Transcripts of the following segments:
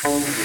Thank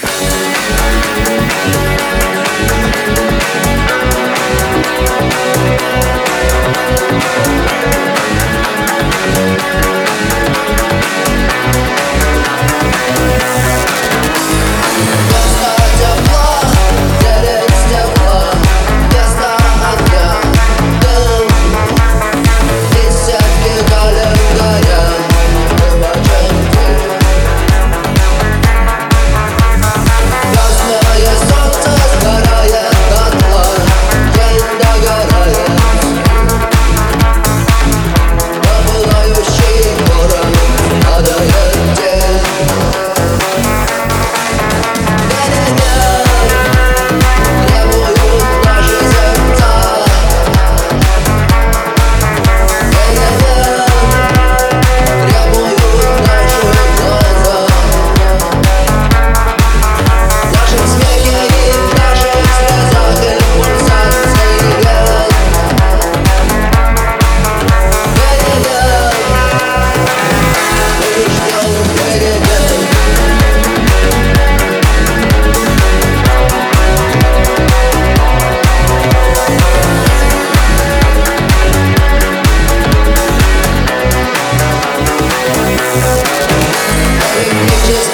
It just